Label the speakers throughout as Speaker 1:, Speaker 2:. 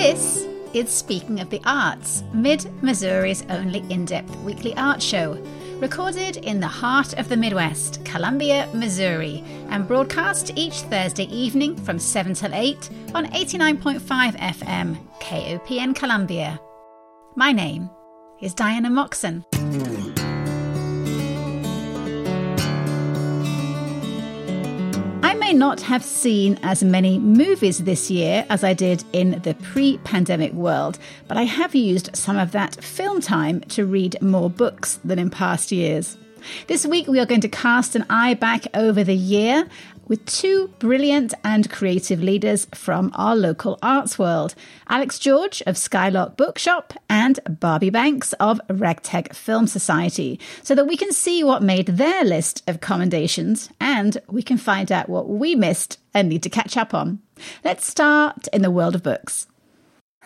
Speaker 1: This is Speaking of the Arts, Mid Missouri's only in depth weekly art show, recorded in the heart of the Midwest, Columbia, Missouri, and broadcast each Thursday evening from 7 till 8 on 89.5 FM, KOPN Columbia. My name is Diana Moxon. May not have seen as many movies this year as I did in the pre pandemic world, but I have used some of that film time to read more books than in past years. This week, we are going to cast an eye back over the year with two brilliant and creative leaders from our local arts world Alex George of Skylark Bookshop and Barbie Banks of Ragtag Film Society, so that we can see what made their list of commendations and we can find out what we missed and need to catch up on. Let's start in the world of books.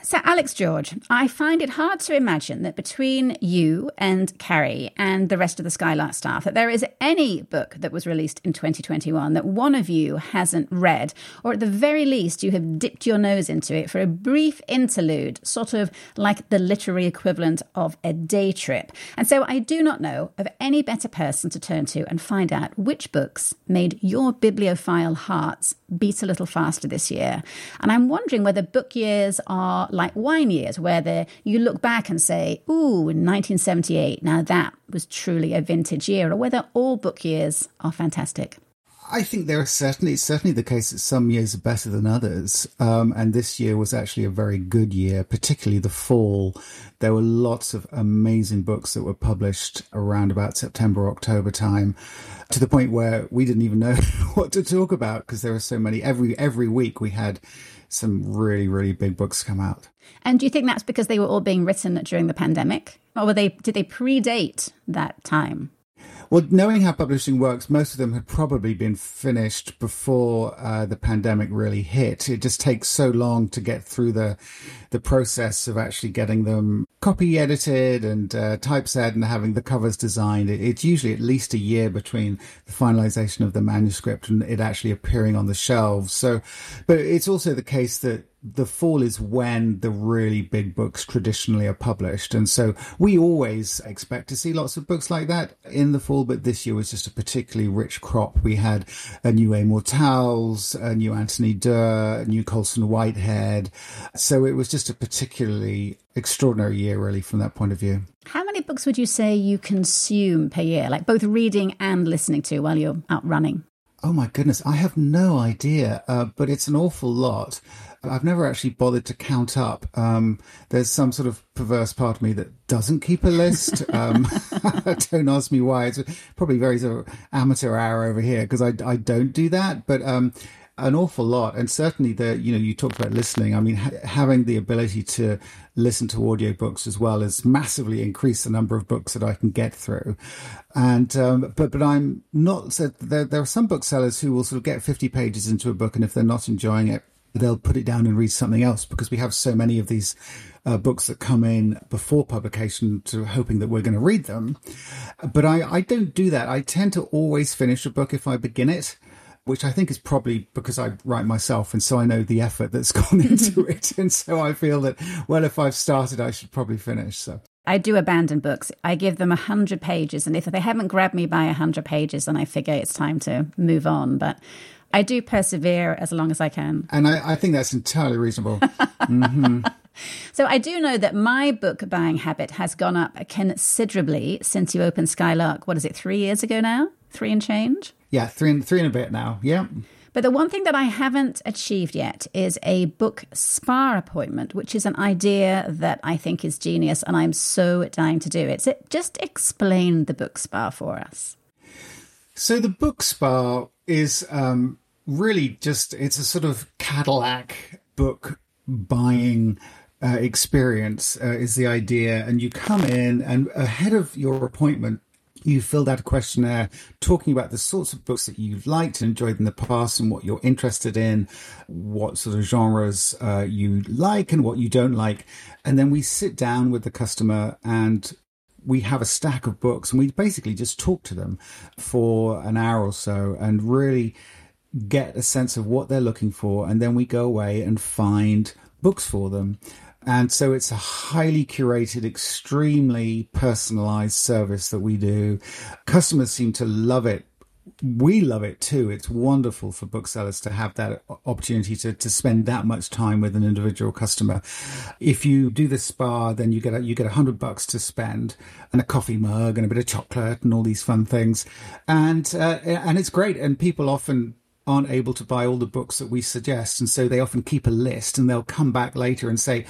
Speaker 1: So, Alex George, I find it hard to imagine that between you and Carrie and the rest of the Skylark staff, that there is any book that was released in 2021 that one of you hasn't read, or at the very least, you have dipped your nose into it for a brief interlude, sort of like the literary equivalent of a day trip. And so, I do not know of any better person to turn to and find out which books made your bibliophile hearts beat a little faster this year. And I'm wondering whether book years are like wine years, where you look back and say, ooh, 1978, now that was truly a vintage year, or whether all book years are fantastic.
Speaker 2: I think there are certainly certainly the case that some years are better than others, um, and this year was actually a very good year, particularly the fall. There were lots of amazing books that were published around about September October time, to the point where we didn't even know what to talk about because there were so many. Every every week we had some really really big books come out.
Speaker 1: And do you think that's because they were all being written during the pandemic, or were they did they predate that time?
Speaker 2: Well, knowing how publishing works, most of them had probably been finished before uh, the pandemic really hit. It just takes so long to get through the the process of actually getting them copy edited and uh, typeset and having the covers designed. It, it's usually at least a year between the finalization of the manuscript and it actually appearing on the shelves. So, but it's also the case that the fall is when the really big books traditionally are published. And so we always expect to see lots of books like that in the fall, but this year was just a particularly rich crop. We had a new Amor Towles, a new Anthony Doerr, a new Colson Whitehead. So it was just a particularly extraordinary year, really, from that point of view.
Speaker 1: How many books would you say you consume per year, like both reading and listening to while you're out running?
Speaker 2: Oh my goodness, I have no idea, uh, but it's an awful lot. I've never actually bothered to count up. Um, there's some sort of perverse part of me that doesn't keep a list. Um, don't ask me why. It's probably very sort of amateur hour over here because I, I don't do that. But um, an awful lot and certainly the you know you talked about listening i mean ha- having the ability to listen to audiobooks as well has massively increased the number of books that i can get through and um, but but i'm not so there, there are some booksellers who will sort of get 50 pages into a book and if they're not enjoying it they'll put it down and read something else because we have so many of these uh, books that come in before publication to hoping that we're going to read them. But I, I don't do that. I tend to always finish a book if I begin it. Which I think is probably because I write myself, and so I know the effort that's gone into it, and so I feel that well, if I've started, I should probably finish. So
Speaker 1: I do abandon books. I give them a hundred pages, and if they haven't grabbed me by a hundred pages, then I figure it's time to move on. But I do persevere as long as I can.
Speaker 2: And I, I think that's entirely reasonable. mm-hmm.
Speaker 1: So I do know that my book buying habit has gone up considerably since you opened Skylark. What is it, three years ago now? Three and change?
Speaker 2: Yeah, three and three and a bit now. Yeah.
Speaker 1: But the one thing that I haven't achieved yet is a book spa appointment, which is an idea that I think is genius, and I'm so dying to do it. So just explain the book spa for us.
Speaker 2: So the book spa is um, really just it's a sort of Cadillac book buying uh, experience uh, is the idea, and you come in and ahead of your appointment. You filled out a questionnaire talking about the sorts of books that you've liked and enjoyed in the past and what you're interested in, what sort of genres uh, you like and what you don't like. And then we sit down with the customer and we have a stack of books and we basically just talk to them for an hour or so and really get a sense of what they're looking for. And then we go away and find books for them. And so it's a highly curated, extremely personalized service that we do. Customers seem to love it we love it too. It's wonderful for booksellers to have that opportunity to, to spend that much time with an individual customer. If you do the spa, then you get a, you get a hundred bucks to spend and a coffee mug and a bit of chocolate and all these fun things, and uh, and it's great. And people often aren't able to buy all the books that we suggest, and so they often keep a list and they'll come back later and say,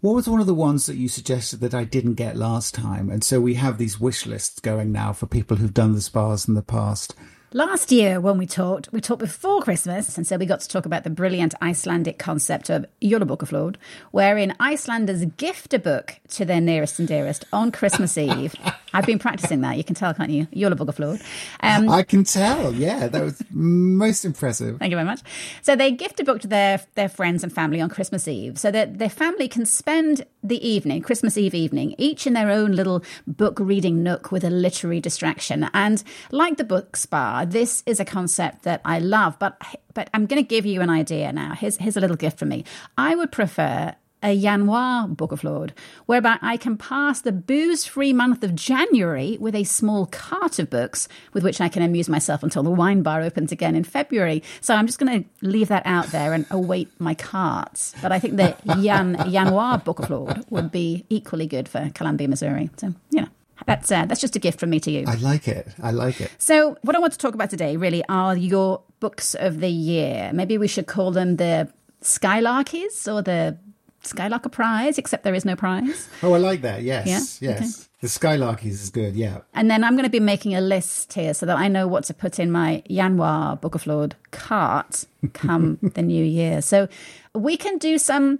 Speaker 2: what was one of the ones that you suggested that I didn't get last time? And so we have these wish lists going now for people who've done the spas in the past.
Speaker 1: Last year, when we talked, we talked before Christmas, and so we got to talk about the brilliant Icelandic concept of Jólabókaflóð, wherein Icelanders gift a book to their nearest and dearest on Christmas Eve. I've been practicing that. You can tell, can't you? Jólabókaflóð.
Speaker 2: Um, I can tell. Yeah, that was most impressive.
Speaker 1: Thank you very much. So they gift a book to their their friends and family on Christmas Eve, so that their family can spend the evening, Christmas Eve evening, each in their own little book reading nook with a literary distraction. And like the book spa, this is a concept that I love, but but I'm going to give you an idea now. Here's here's a little gift from me. I would prefer a Janúarbókaflóð, whereby I can pass the booze free month of January with a small cart of books with which I can amuse myself until the wine bar opens again in February. So I'm just going to leave that out there and await my carts. But I think the Yan, Yanoir Book of Janúarbókaflóð would be equally good for Columbia, Missouri. So, you know. That's uh, that's just a gift from me to you.
Speaker 2: I like it. I like it.
Speaker 1: So, what I want to talk about today really are your books of the year. Maybe we should call them the Skylarkies or the Skylarker Prize, except there is no prize.
Speaker 2: Oh, I like that. Yes, yeah? yes. Okay. The Skylarkies is good, yeah.
Speaker 1: And then I'm going to be making a list here so that I know what to put in my Janúarbókaflóð cart come the new year. So we can do some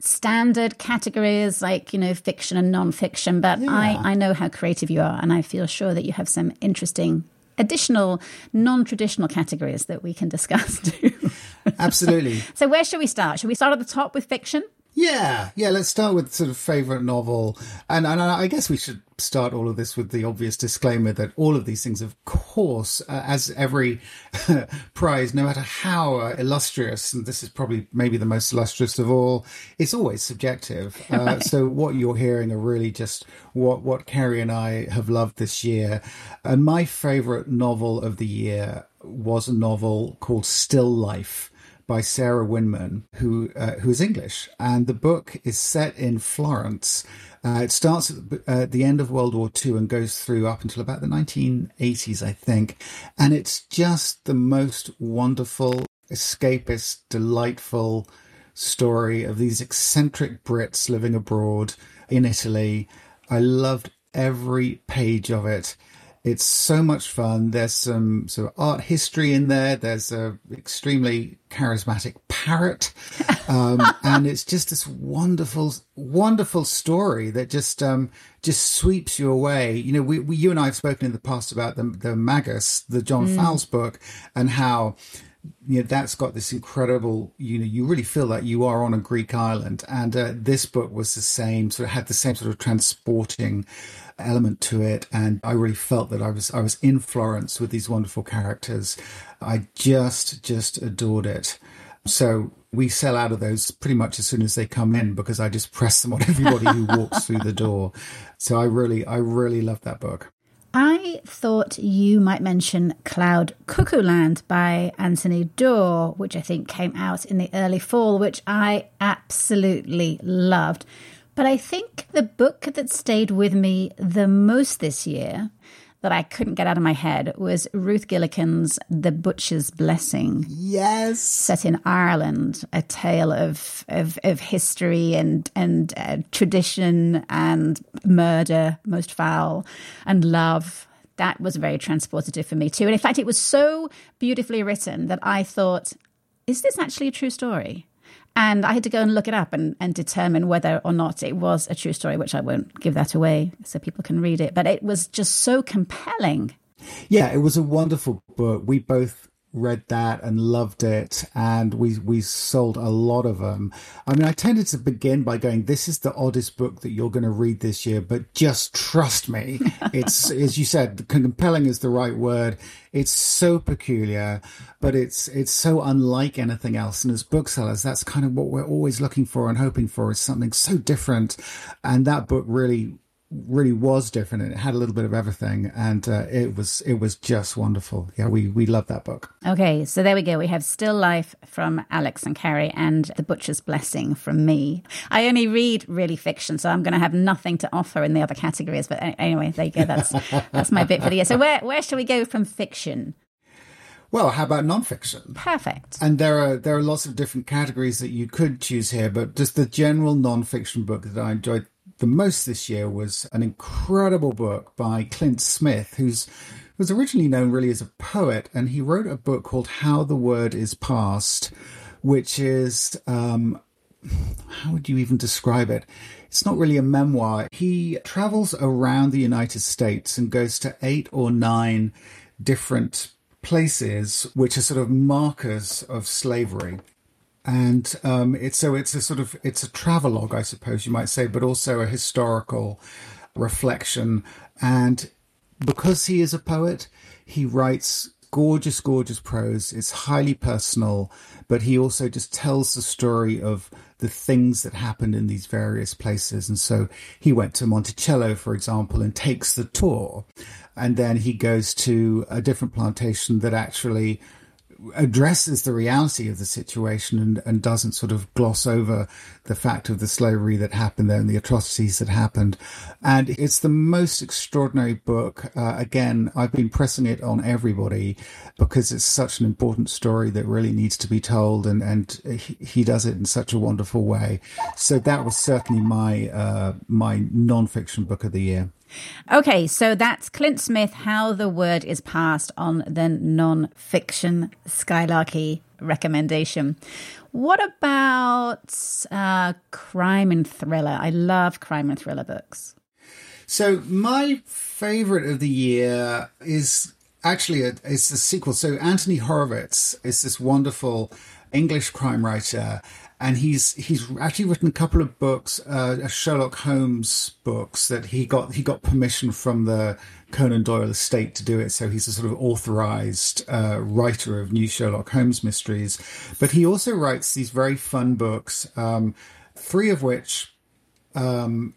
Speaker 1: standard categories like you know fiction and non-fiction but yeah. i i know how creative you are and i feel sure that you have some interesting additional non-traditional categories that we can discuss too
Speaker 2: absolutely
Speaker 1: so where should we start should we start at the top with fiction
Speaker 2: yeah, yeah. Let's start with sort of favorite novel, and and I guess we should start all of this with the obvious disclaimer that all of these things, of course, uh, as every prize, no matter how uh, illustrious, and this is probably maybe the most illustrious of all, it's always subjective. Uh, right. So what you're hearing are really just what what Kerry and I have loved this year, and my favorite novel of the year was a novel called Still Life by Sarah Winman, who uh, who is English, and the book is set in Florence. Uh, it starts at the, uh, the, end of World War II and goes through up until about the 1980s, I think. And it's just the most wonderful, escapist, delightful story of these eccentric Brits living abroad in Italy. I loved every page of it. It's so much fun. There's some sort of art history in there. There's a extremely charismatic parrot, um, and it's just this wonderful, wonderful story that just um, just sweeps you away. You know, we, we, you and I have spoken in the past about the the Magus, the John mm. Fowles book, and how you know that's got this incredible you know you really feel that you are on a greek island and uh, this book was the same sort of had the same sort of transporting element to it and i really felt that i was i was in florence with these wonderful characters. I just just adored it. So we sell out of those pretty much as soon as they come in because i just press them on everybody who walks through the door. So i really i really love that book.
Speaker 1: I thought you might mention Cloud Cuckoo Land by Anthony Doerr, which I think came out in the early fall, which I absolutely loved. But I think the book that stayed with me the most this year that I couldn't get out of my head was Ruth Gilligan's The Butcher's Blessing.
Speaker 2: Yes.
Speaker 1: Set in Ireland, a tale of, of, of history and, and uh, tradition and murder, most foul, and love. That was very transportative for me too. And in fact, it was so beautifully written that I thought, is this actually a true story? And I had to go and look it up and, and determine whether or not it was a true story, which I won't give that away so people can read it. But it was just so compelling.
Speaker 2: Yeah, it was a wonderful book. We both read that and loved it, and we we sold a lot of them. I mean, I tended to begin by going, "This is the oddest book that you're going to read this year," but just trust me, it's as you said, compelling is the right word. It's so peculiar, but it's it's so unlike anything else. And as booksellers, that's kind of what we're always looking for and hoping for is something so different. And that book really really was different and it had a little bit of everything and uh, it was it was just wonderful. Yeah we we love that book.
Speaker 1: Okay so there we go. We have still life from alex and carrie and the butcher's blessing from me. I only read really fiction so i'm going to have nothing to offer in the other categories but anyway there you go. That's that's my bit for the year. So where where shall we go from fiction?
Speaker 2: Well, how about nonfiction?
Speaker 1: Perfect.
Speaker 2: And there are there are lots of different categories that you could choose here, but just the general nonfiction book that I enjoyed the most this year was an incredible book by Clint Smith, who's was originally known really as a poet, and he wrote a book called How the Word Is Passed, which is um, how would you even describe it? It's not really a memoir. He travels around the United States and goes to eight or nine different places which are sort of markers of slavery and um, it's so it's a sort of it's a travelogue, I suppose you might say, but also a historical reflection. And because he is a poet, he writes gorgeous, gorgeous prose. It's highly personal, but he also just tells the story of the things that happened in these various places. And so he went to Monticello, for example, and takes the tour. And then he goes to a different plantation that actually addresses the reality of the situation and, and doesn't sort of gloss over the fact of the slavery that happened there and the atrocities that happened. And it's the most extraordinary book. Uh, again, I've been pressing it on everybody because it's such an important story that really needs to be told, and, and he, he does it in such a wonderful way. So that was certainly my uh, my nonfiction book of the year.
Speaker 1: Okay, so that's Clint Smith, How the Word is Passed on the non-fiction Skylarky recommendation. What about uh, crime and thriller? I love crime and thriller books.
Speaker 2: So my favorite of the year is actually a, it's a sequel. So Anthony Horowitz is this wonderful English crime writer, and he's he's actually written a couple of books, uh, Sherlock Holmes books that he got he got permission from the Conan Doyle estate to do it. So he's a sort of authorized uh, writer of new Sherlock Holmes mysteries. But he also writes these very fun books, um, three of which um,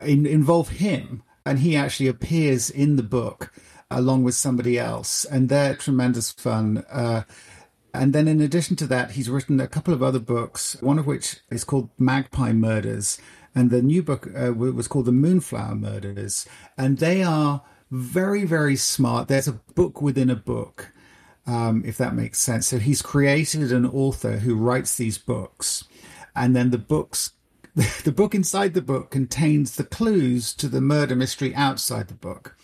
Speaker 2: in, involve him, and he actually appears in the book along with somebody else, and they're tremendous fun. Uh, and then, in addition to that, he's written a couple of other books, one of which is called Magpie Murders. And the new book uh, was called The Moonflower Murders. And they are very, very smart. There's a book within a book, um, if that makes sense. So he's created an author who writes these books. And then the books, the book inside the book contains the clues to the murder mystery outside the book.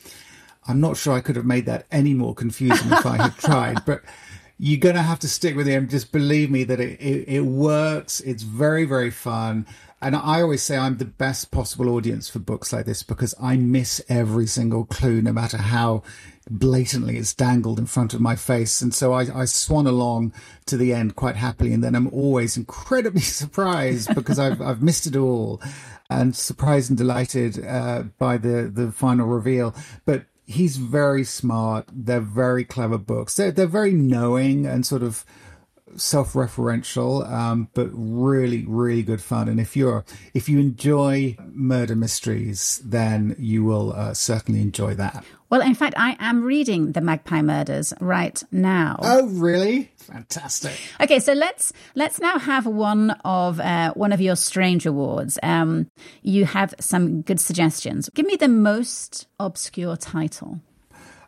Speaker 2: I'm not sure I could have made that any more confusing if I had tried, but you're going to have to stick with him. Just believe me that it, it, it, works. It's very, very fun. And I always say I'm the best possible audience for books like this because I miss every single clue, no matter how blatantly it's dangled in front of my face. And so I, I swan along to the end quite happily. And then I'm always incredibly surprised because I've, I've missed it all and surprised and delighted uh, by the, the final reveal. But he's very smart. They're very clever books. They're they're very knowing and sort of self-referential, um, but really, really good fun. And if you're if you enjoy murder mysteries, then you will uh, certainly enjoy that.
Speaker 1: Well, in fact, I am reading the Magpie Murders right now.
Speaker 2: Oh, really? Fantastic.
Speaker 1: Okay, so let's let's now have one of uh, one of your strange awards. Um, you have some good suggestions. Give me the most obscure title.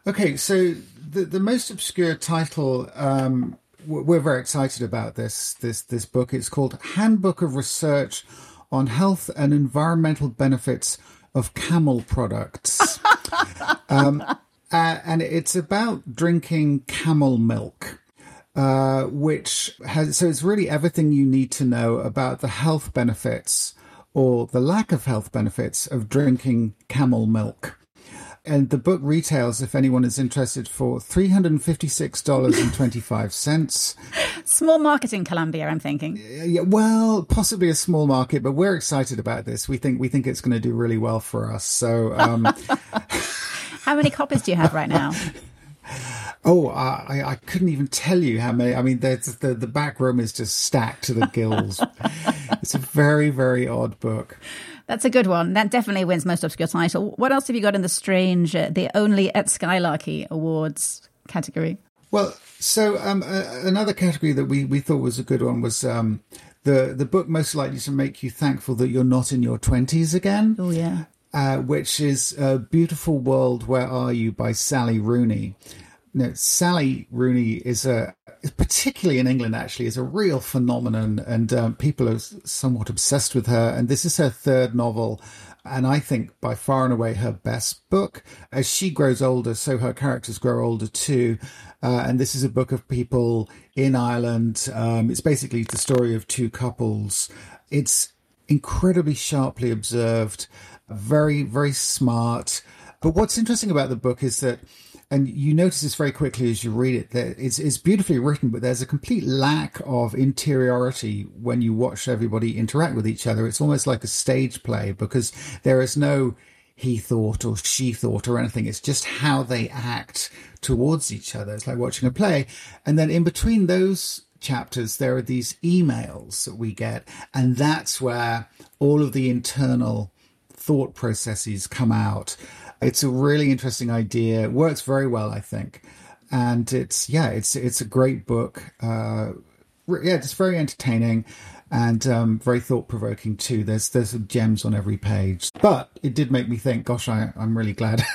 Speaker 2: Okay, so the the most obscure title. Um, we're very excited about this this this book. It's called Handbook of Research on Health and Environmental Benefits of Camel Products, um, uh, and it's about drinking camel milk. Uh, which has so it's really everything you need to know about the health benefits or the lack of health benefits of drinking camel milk. And the book retails, if anyone is interested, for $356.25.
Speaker 1: small market in Columbia, I'm thinking.
Speaker 2: Yeah, well, possibly a small market, but we're excited about this. We think we think it's going to do really well for us. So, um,
Speaker 1: how many copies do you have right now?
Speaker 2: Oh, I, I couldn't even tell you how many. I mean, the, the, the back room is just stacked to the gills. it's a very, very odd book.
Speaker 1: That's a good one. That definitely wins most obscure title. What else have you got in the strange, uh, the only at Skylarky Awards category?
Speaker 2: Well, so um, uh, another category that we, we thought was a good one was um, the the book most likely to make you thankful that you're not in your twenties again.
Speaker 1: Oh yeah.
Speaker 2: Uh, which is a beautiful world. Where are you by Sally Rooney? Now, Sally Rooney is a particularly in England, actually, is a real phenomenon, and um, people are somewhat obsessed with her. And this is her third novel, and I think by far and away her best book. As she grows older, so her characters grow older too. Uh, and this is a book of people in Ireland. Um, it's basically the story of two couples. It's incredibly sharply observed, very, very smart. But what's interesting about the book is that and you notice this very quickly as you read it that it's, it's beautifully written but there's a complete lack of interiority when you watch everybody interact with each other. It's almost like a stage play because there is no he thought or she thought or anything. It's just how they act towards each other. It's like watching a play. And then in between those chapters there are these emails that we get and that's where all of the internal thought processes come out it's a really interesting idea. It works very well, I think. And it's yeah, it's it's a great book. Uh, yeah, it's very entertaining and um, very thought provoking too. There's there's gems on every page. But it did make me think, gosh, I, I'm really glad.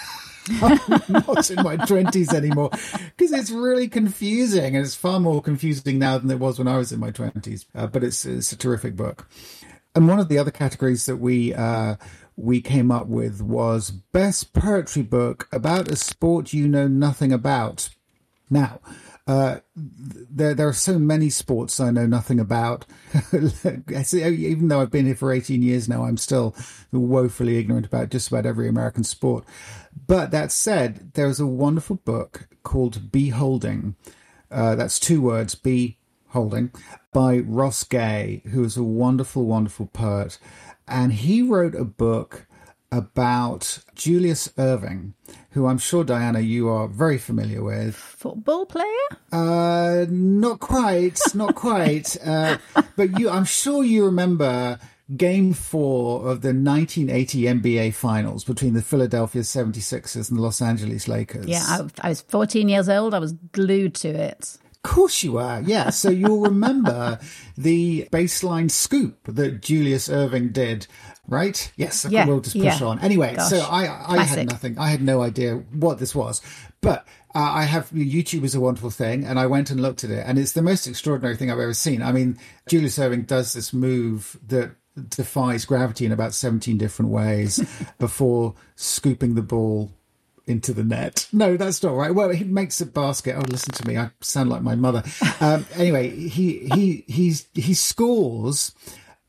Speaker 2: I'm not in my twenties anymore because it's really confusing, and it's far more confusing now than it was when I was in my twenties. Uh, but it's it's a terrific book. And one of the other categories that we uh, we came up with was Best Poetry Book About a Sport You Know Nothing About. Now, uh, there, there are so many sports I know nothing about. Even though I've been here for 18 years now, I'm still woefully ignorant about just about every American sport. But that said, there is a wonderful book called Beholding. Uh, that's two words, Beholding, by Ross Gay, who is a wonderful, wonderful poet and he wrote a book about Julius Erving, who I'm sure Diana you are very familiar with.
Speaker 1: Football player?
Speaker 2: Uh, not quite, not quite. uh, but you, I'm sure you remember Game Four of the 1980 NBA Finals between the Philadelphia 76ers and the Los Angeles Lakers.
Speaker 1: Yeah, I, I was 14 years old. I was glued to it.
Speaker 2: Of course you are. Yeah. So you'll remember the baseline scoop that Julius Erving did, right? Yes. Yeah, we'll just push yeah. on. Anyway, Gosh, so I, I had nothing. I had no idea what this was, but uh, I have YouTube is a wonderful thing, and I went and looked at it, and it's the most extraordinary thing I've ever seen. I mean, Julius Erving does this move that defies gravity in about 17 different ways before scooping the ball into the net. No, that's not right. Well, he makes a basket. Oh, listen to me. I sound like my mother. Um, anyway, he he he's he scores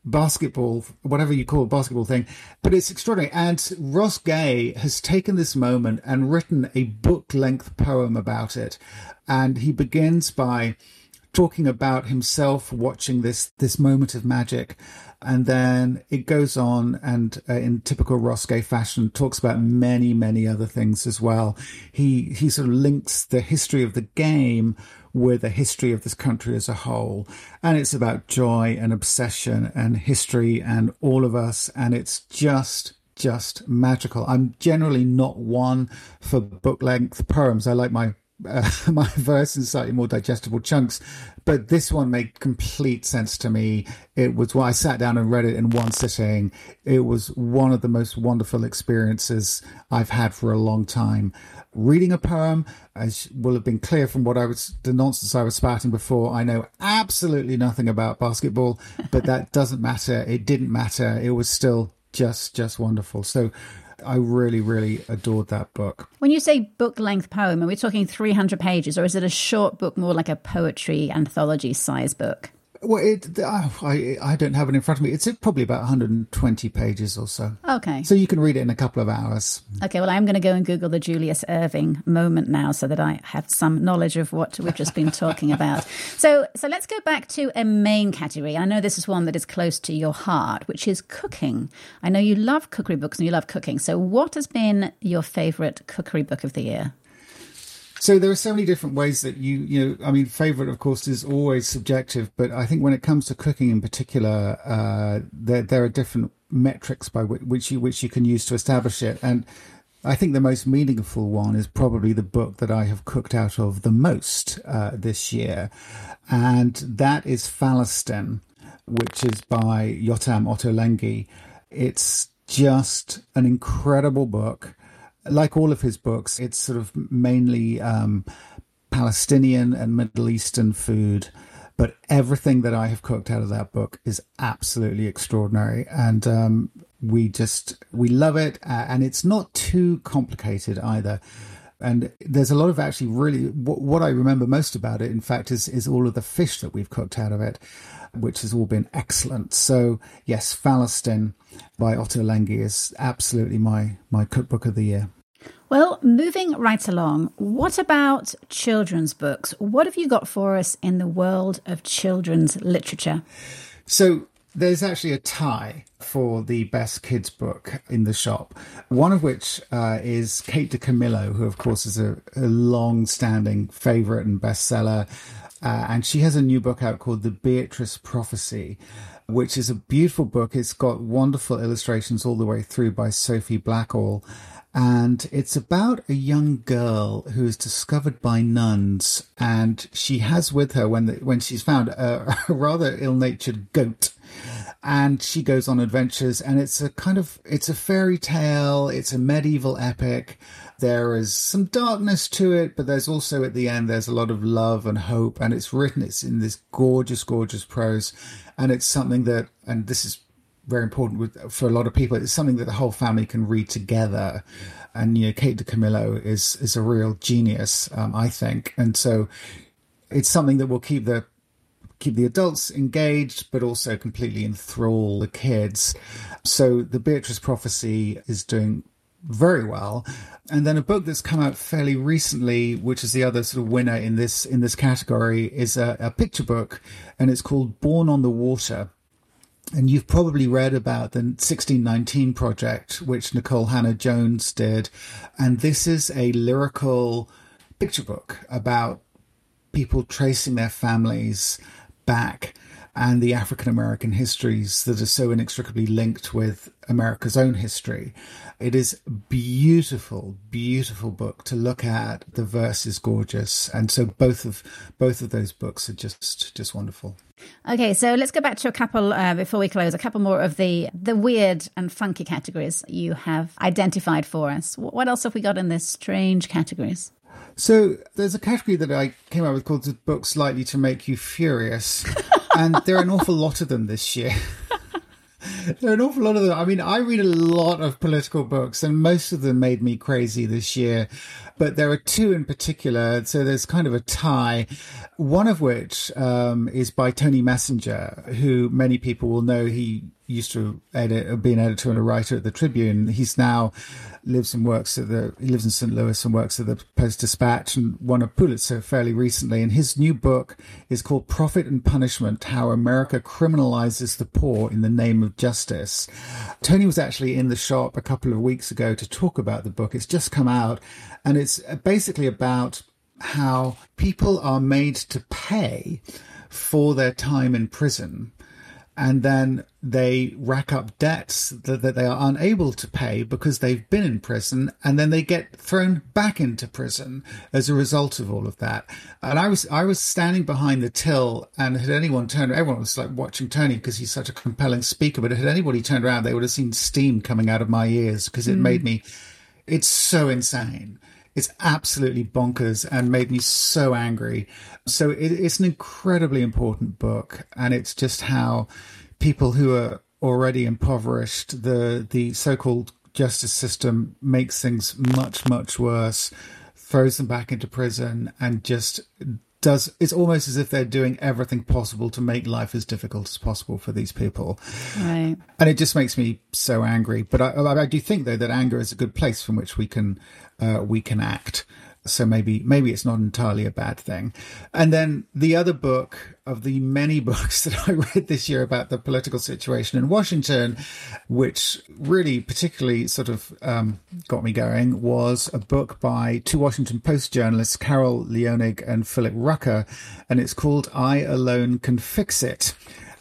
Speaker 2: basketball, whatever you call it, basketball thing, but it's extraordinary. And Ross Gay has taken this moment and written a book length poem about it. And he begins by talking about himself watching this this moment of magic and then it goes on and uh, in typical Gay fashion talks about many many other things as well. He he sort of links the history of the game with the history of this country as a whole. And it's about joy and obsession and history and all of us and it's just just magical. I'm generally not one for book length poems. I like my uh, my verse in slightly more digestible chunks. But this one made complete sense to me. It was why I sat down and read it in one sitting. It was one of the most wonderful experiences I've had for a long time. Reading a poem, as will have been clear from what I was, the nonsense I was spouting before, I know absolutely nothing about basketball, but that doesn't matter. It didn't matter. It was still just, just wonderful. So I really, really adored that book.
Speaker 1: When you say book length poem, are we talking 300 pages or is it a short book, more like a poetry anthology size book?
Speaker 2: Well, it, I, I don't have it in front of me. It's probably about 120 pages or so.
Speaker 1: Okay.
Speaker 2: So you can read it in a couple of hours.
Speaker 1: Okay, well, I'm going to go and Google the Julius Erving moment now so that I have some knowledge of what we've just been talking about. So, so let's go back to a main category. I know this is one that is close to your heart, which is cooking. I know you love cookery books and you love cooking. So, what has been your favorite cookery book of the year?
Speaker 2: So there are so many different ways that you, you know, I mean, favorite, of course, is always subjective, but I think when it comes to cooking in particular, uh, there, there are different metrics by which, you, which you can use to establish it. And I think the most meaningful one is probably the book that I have cooked out of the most uh, this year. And that is Falastin, which is by Yotam Ottolenghi. It's just an incredible book like all of his books, it's sort of mainly um, Palestinian and Middle Eastern food. But everything that I have cooked out of that book is absolutely extraordinary, and um, we just we love it. Uh, and it's not too complicated either. And there's a lot of actually really what, what I remember most about it, in fact, is is all of the fish that we've cooked out of it, which has all been excellent. So yes, Falastin by Otto Ottolenghi is absolutely my my cookbook of the year.
Speaker 1: Well, moving right along, what about children's books? What have you got for us in the world of children's literature?
Speaker 2: So, there's actually a tie for the best kids book in the shop. One of which uh, is Kate DiCamillo, who, of course, is a, a long standing favorite and bestseller. Uh, and she has a new book out called The Beatrice Prophecy, which is a beautiful book. It's got wonderful illustrations all the way through by Sophie Blackall and it's about a young girl who is discovered by nuns, and she has with her when the, when she's found a, a rather ill-natured goat, and she goes on adventures, and it's a kind of it's a fairy tale, it's a medieval epic. There is some darkness to it, but there's also at the end there's a lot of love and hope, and it's written it's in this gorgeous, gorgeous prose, and it's something that, and this is very important with, for a lot of people. It's something that the whole family can read together. And, you know, Kate DiCamillo is, is a real genius, um, I think. And so it's something that will keep the, keep the adults engaged, but also completely enthrall the kids. So the Beatrice Prophecy is doing very well. And then a book that's come out fairly recently, which is the other sort of winner in this in this category, is a, a picture book, and it's called Born on the Water and you've probably read about the 1619 project, which Nicole Hannah-Jones did. And this is a lyrical picture book about people tracing their families back and the African American histories that are so inextricably linked with America's own history. It is beautiful, beautiful book to look at. The verse is gorgeous, and so both of both of those books are just just wonderful.
Speaker 1: Okay, so let's go back to a couple uh, before we close. A couple more of the the weird and funky categories you have identified for us. What else have we got in this strange categories?
Speaker 2: So there's a category that I came up with called the "Books Likely to Make You Furious," and there are an awful lot of them this year. there are an awful lot of them. I mean, I read a lot of political books, and most of them made me crazy this year. But there are two in particular, so there's kind of a tie. One of which um, is by Tony Messenger, who many people will know. He used to edit, be an editor and a writer at the Tribune. He's now lives and works at the he lives in St. Louis and works at the Post Dispatch and won a Pulitzer fairly recently. And his new book is called Profit and Punishment: How America Criminalizes the Poor in the Name of Justice. Tony was actually in the shop a couple of weeks ago to talk about the book. It's just come out, and it's basically about how people are made to pay for their time in prison and then they rack up debts that, that, they are unable to pay because they've been in prison and then they get thrown back into prison as a result of all of that and i was i was standing behind the till and had anyone turned everyone was like watching tony because he's such a compelling speaker but had anybody turned around they would have seen steam coming out of my ears because it mm. made me it's so insane it's absolutely bonkers and made me so angry. So it, it's an incredibly important book, and it's just how people who are already impoverished, the the so-called justice system makes things much much worse, throws them back into prison, and just does it's almost as if they're doing everything possible to make life as difficult as possible for these people.
Speaker 1: Right.
Speaker 2: And it just makes me so angry. But i, I do think though that anger is a good place from which we can uh, we can act so maybe maybe it's not entirely a bad thing. And then the other book of the many books that I read this year about the political situation in Washington, which really particularly sort of um, got me going, was a book by two Washington Post journalists, Carol Leonig and Philip Rucker, and it's called "I Alone Can Fix It."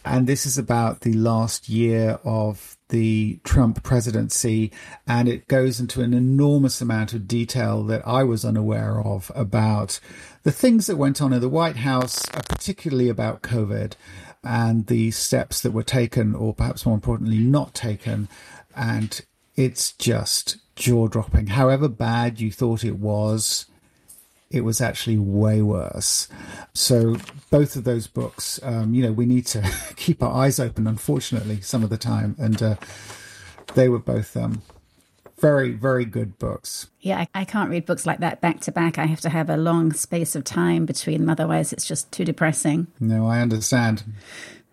Speaker 2: And this is about the last year of the Trump presidency, and it goes into an enormous amount of detail that I was unaware of about the things that went on in the White House, uh, particularly about COVID and the steps that were taken, or perhaps more importantly, not taken. And it's just jaw dropping. However bad you thought it was, it was actually way worse. So both of those books, um, you know, we need to keep our eyes open. Unfortunately, some of the time, and uh, they were both um, very, very good books.
Speaker 1: Yeah, I, I, can't read books like that back to back. I have to have a long space of time between them, otherwise, it's just too depressing.
Speaker 2: No, I understand.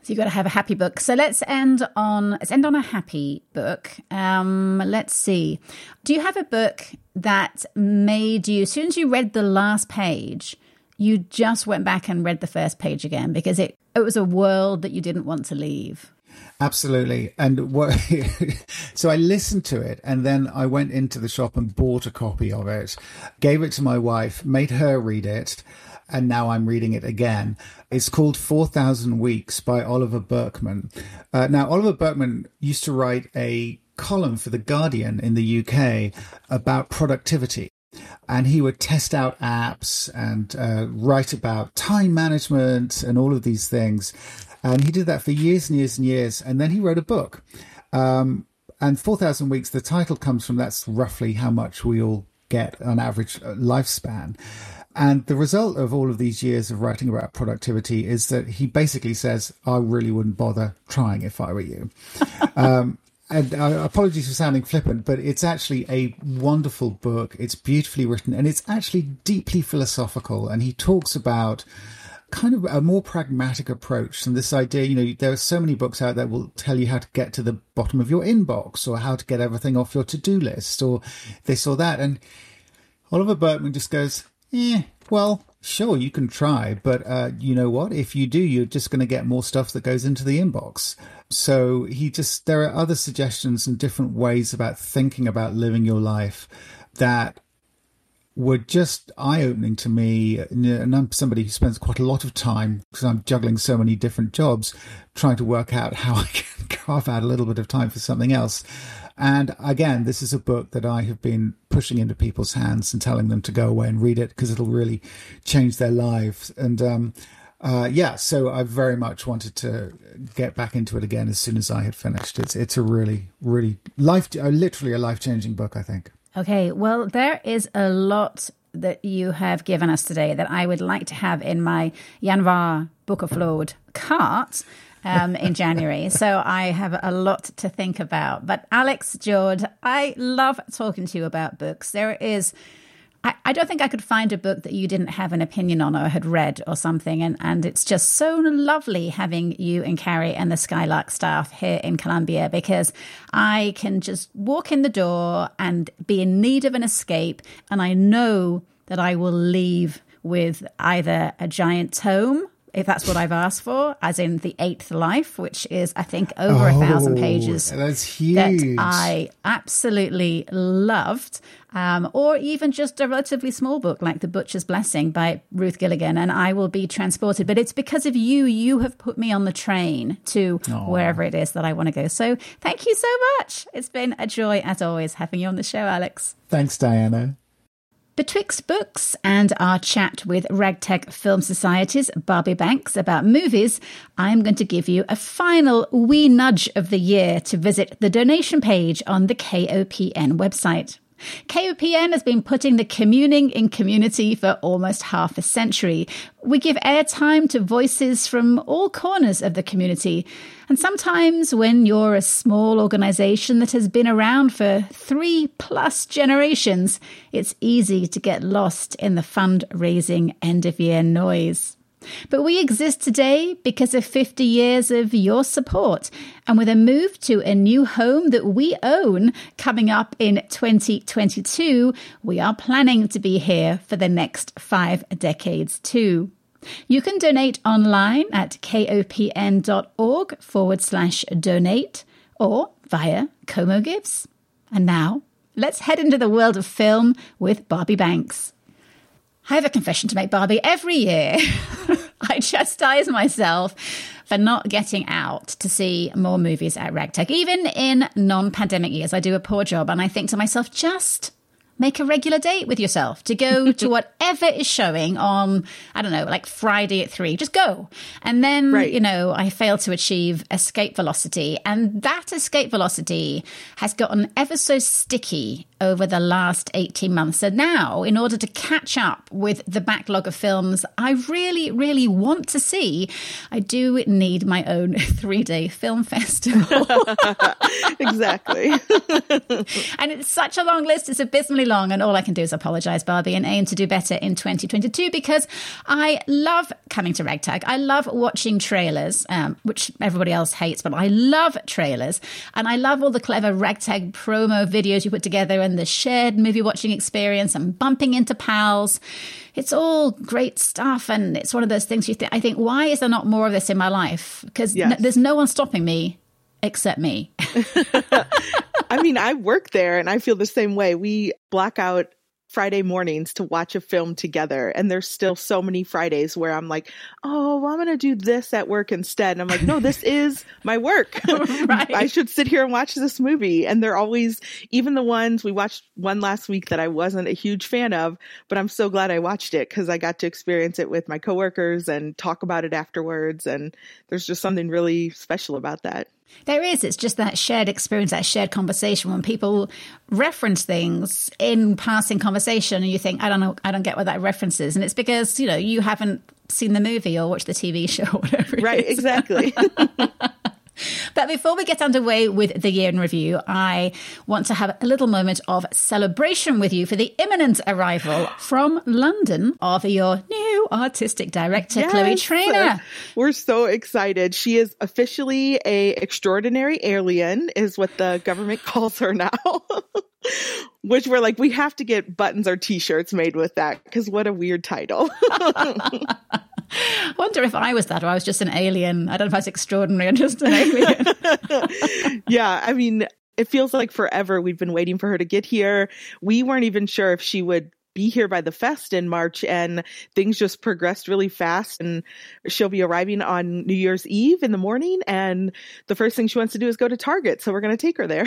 Speaker 1: So you've got to have a happy book. So let's end on let's end on a happy book. Um, let's see. Do you have a book that made you, as soon as you read the last page, you just went back and read the first page again because it it was a world that you didn't want to leave?
Speaker 2: Absolutely. And what, so I listened to it and then I went into the shop and bought a copy of it, gave it to my wife, made her read it and now I'm reading it again. It's called 4,000 Weeks by Oliver Burkeman. Uh, now, Oliver Burkeman used to write a column for The Guardian in the UK about productivity. And he would test out apps and uh, write about time management and all of these things. And he did that for years and years and years. And then he wrote a book. Um, and 4,000 weeks, the title comes from that's roughly how much we all get on average uh, lifespan. And the result of all of these years of writing about productivity is that he basically says, I really wouldn't bother trying if I were you. um, and uh, apologies for sounding flippant, but it's actually a wonderful book. It's beautifully written and it's actually deeply philosophical. And he talks about kind of a more pragmatic approach than this idea you know there are so many books out there that will tell you how to get to the bottom of your inbox or how to get everything off your to-do list or this or that and oliver burkeman just goes yeah, well, sure, you can try, but uh, you know what? If you do, you're just going to get more stuff that goes into the inbox. So he just, there are other suggestions and different ways about thinking about living your life that were just eye opening to me. And I'm somebody who spends quite a lot of time because I'm juggling so many different jobs, trying to work out how I can carve out a little bit of time for something else. And again, this is a book that I have been pushing into people's hands and telling them to go away and read it because it'll really change their lives. And um, uh, yeah, so I very much wanted to get back into it again as soon as I had finished. It's it's a really really life, uh, literally a life changing book. I think.
Speaker 1: Okay, well, there is a lot that you have given us today that I would like to have in my Yanvar Book of Lord cart um, in January. So I have a lot to think about. But Alex George, I love talking to you about books. There is. I, I don't think I could find a book that you didn't have an opinion on or had read or something. And, and it's just so lovely having you and Carrie and the Skylark staff here in Columbia because I can just walk in the door and be in need of an escape. And I know that I will leave with either a giant tome if that's what I've asked for, as in the eighth life, which is, I think, over oh, a thousand pages.
Speaker 2: That's huge.
Speaker 1: That I absolutely loved. Um, or even just a relatively small book like The Butcher's Blessing by Ruth Gilligan, and I will be transported. But it's because of you. You have put me on the train to Aww. wherever it is that I want to go. So thank you so much. It's been a joy, as always, having you on the show, Alex.
Speaker 2: Thanks, Diana.
Speaker 1: Betwixt books and our chat with Ragtag Film Society's Barbie Banks about movies, I'm going to give you a final wee nudge of the year to visit the donation page on the KOPN website. KOPN has been putting the communing in community for almost half a century. We give airtime to voices from all corners of the community. And sometimes when you're a small organization that has been around for three plus generations, it's easy to get lost in the fundraising end of year noise. But we exist today because of 50 years of your support. And with a move to a new home that we own coming up in 2022, we are planning to be here for the next five decades too. You can donate online at kopn.org forward slash donate or via Como Gives. And now, let's head into the world of film with Barbie Banks. I have a confession to make, Barbie. Every year, I chastise myself for not getting out to see more movies at Ragtag. Even in non pandemic years, I do a poor job and I think to myself, just make a regular date with yourself to go to whatever is showing on, I don't know, like Friday at three. Just go. And then, right. you know, I failed to achieve escape velocity. And that escape velocity has gotten ever so sticky over the last 18 months. So now, in order to catch up with the backlog of films I really, really want to see, I do need my own three day film festival.
Speaker 3: exactly.
Speaker 1: and it's such a long list, it's abysmally long. And all I can do is apologize, Barbie, and aim to do better in 2022 because I love coming to Ragtag. I love watching trailers, um, which everybody else hates, but I love trailers. And I love all the clever Ragtag promo videos you put together and the shared movie watching experience and bumping into pals. It's all great stuff. And it's one of those things you think, I think, why is there not more of this in my life? Because yes. n- there's no one stopping me except me.
Speaker 3: I mean, I work there and I feel the same way. We black out Friday mornings to watch a film together. And there's still so many Fridays where I'm like, oh, well, I'm going to do this at work instead. And I'm like, no, this is my work. right. I should sit here and watch this movie. And they're always, even the ones we watched one last week that I wasn't a huge fan of, but I'm so glad I watched it because I got to experience it with my coworkers and talk about it afterwards. And there's just something really special about that.
Speaker 1: There is. It's just that shared experience, that shared conversation. When people reference things in passing conversation, and you think, "I don't know, I don't get what that reference is," and it's because you know you haven't seen the movie or watched the TV show or whatever.
Speaker 3: Right. Exactly.
Speaker 1: But before we get underway with the year in review, I want to have a little moment of celebration with you for the imminent arrival from London of your new artistic director, yes. Chloe Trainor.
Speaker 3: We're so excited. She is officially a extraordinary alien, is what the government calls her now. Which we're like, we have to get buttons or t-shirts made with that because what a weird title.
Speaker 1: wonder if I was that or I was just an alien. I don't know if I was extraordinary or just an alien.
Speaker 3: yeah, I mean, it feels like forever we've been waiting for her to get here. We weren't even sure if she would be here by the fest in March and things just progressed really fast and she'll be arriving on New Year's Eve in the morning and the first thing she wants to do is go to Target so we're going to take her there.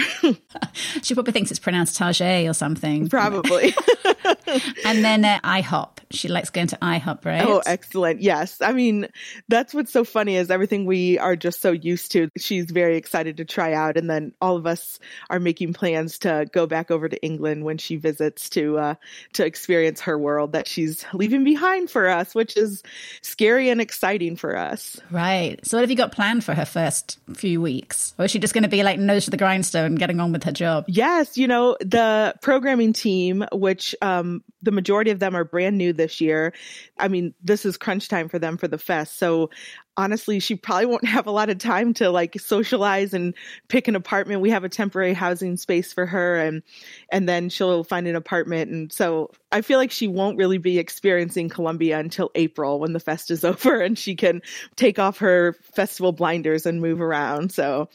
Speaker 1: she probably thinks it's pronounced Target or something.
Speaker 3: Probably.
Speaker 1: and then uh, IHOP. She likes going to IHOP, right?
Speaker 3: Oh, excellent. Yes. I mean, that's what's so funny is everything we are just so used to. She's very excited to try out and then all of us are making plans to go back over to England when she visits to uh to experience her world that she's leaving behind for us, which is scary and exciting for us.
Speaker 1: Right. So, what have you got planned for her first few weeks? Or is she just going to be like nose to the grindstone, getting on with her job?
Speaker 3: Yes. You know, the programming team, which um, the majority of them are brand new this year. I mean, this is crunch time for them for the fest. So honestly, she probably won't have a lot of time to like socialize and pick an apartment. We have a temporary housing space for her and and then she'll find an apartment. And so I feel like she won't really be experiencing Columbia until April when the fest is over and she can take off her festival blinders and move around. So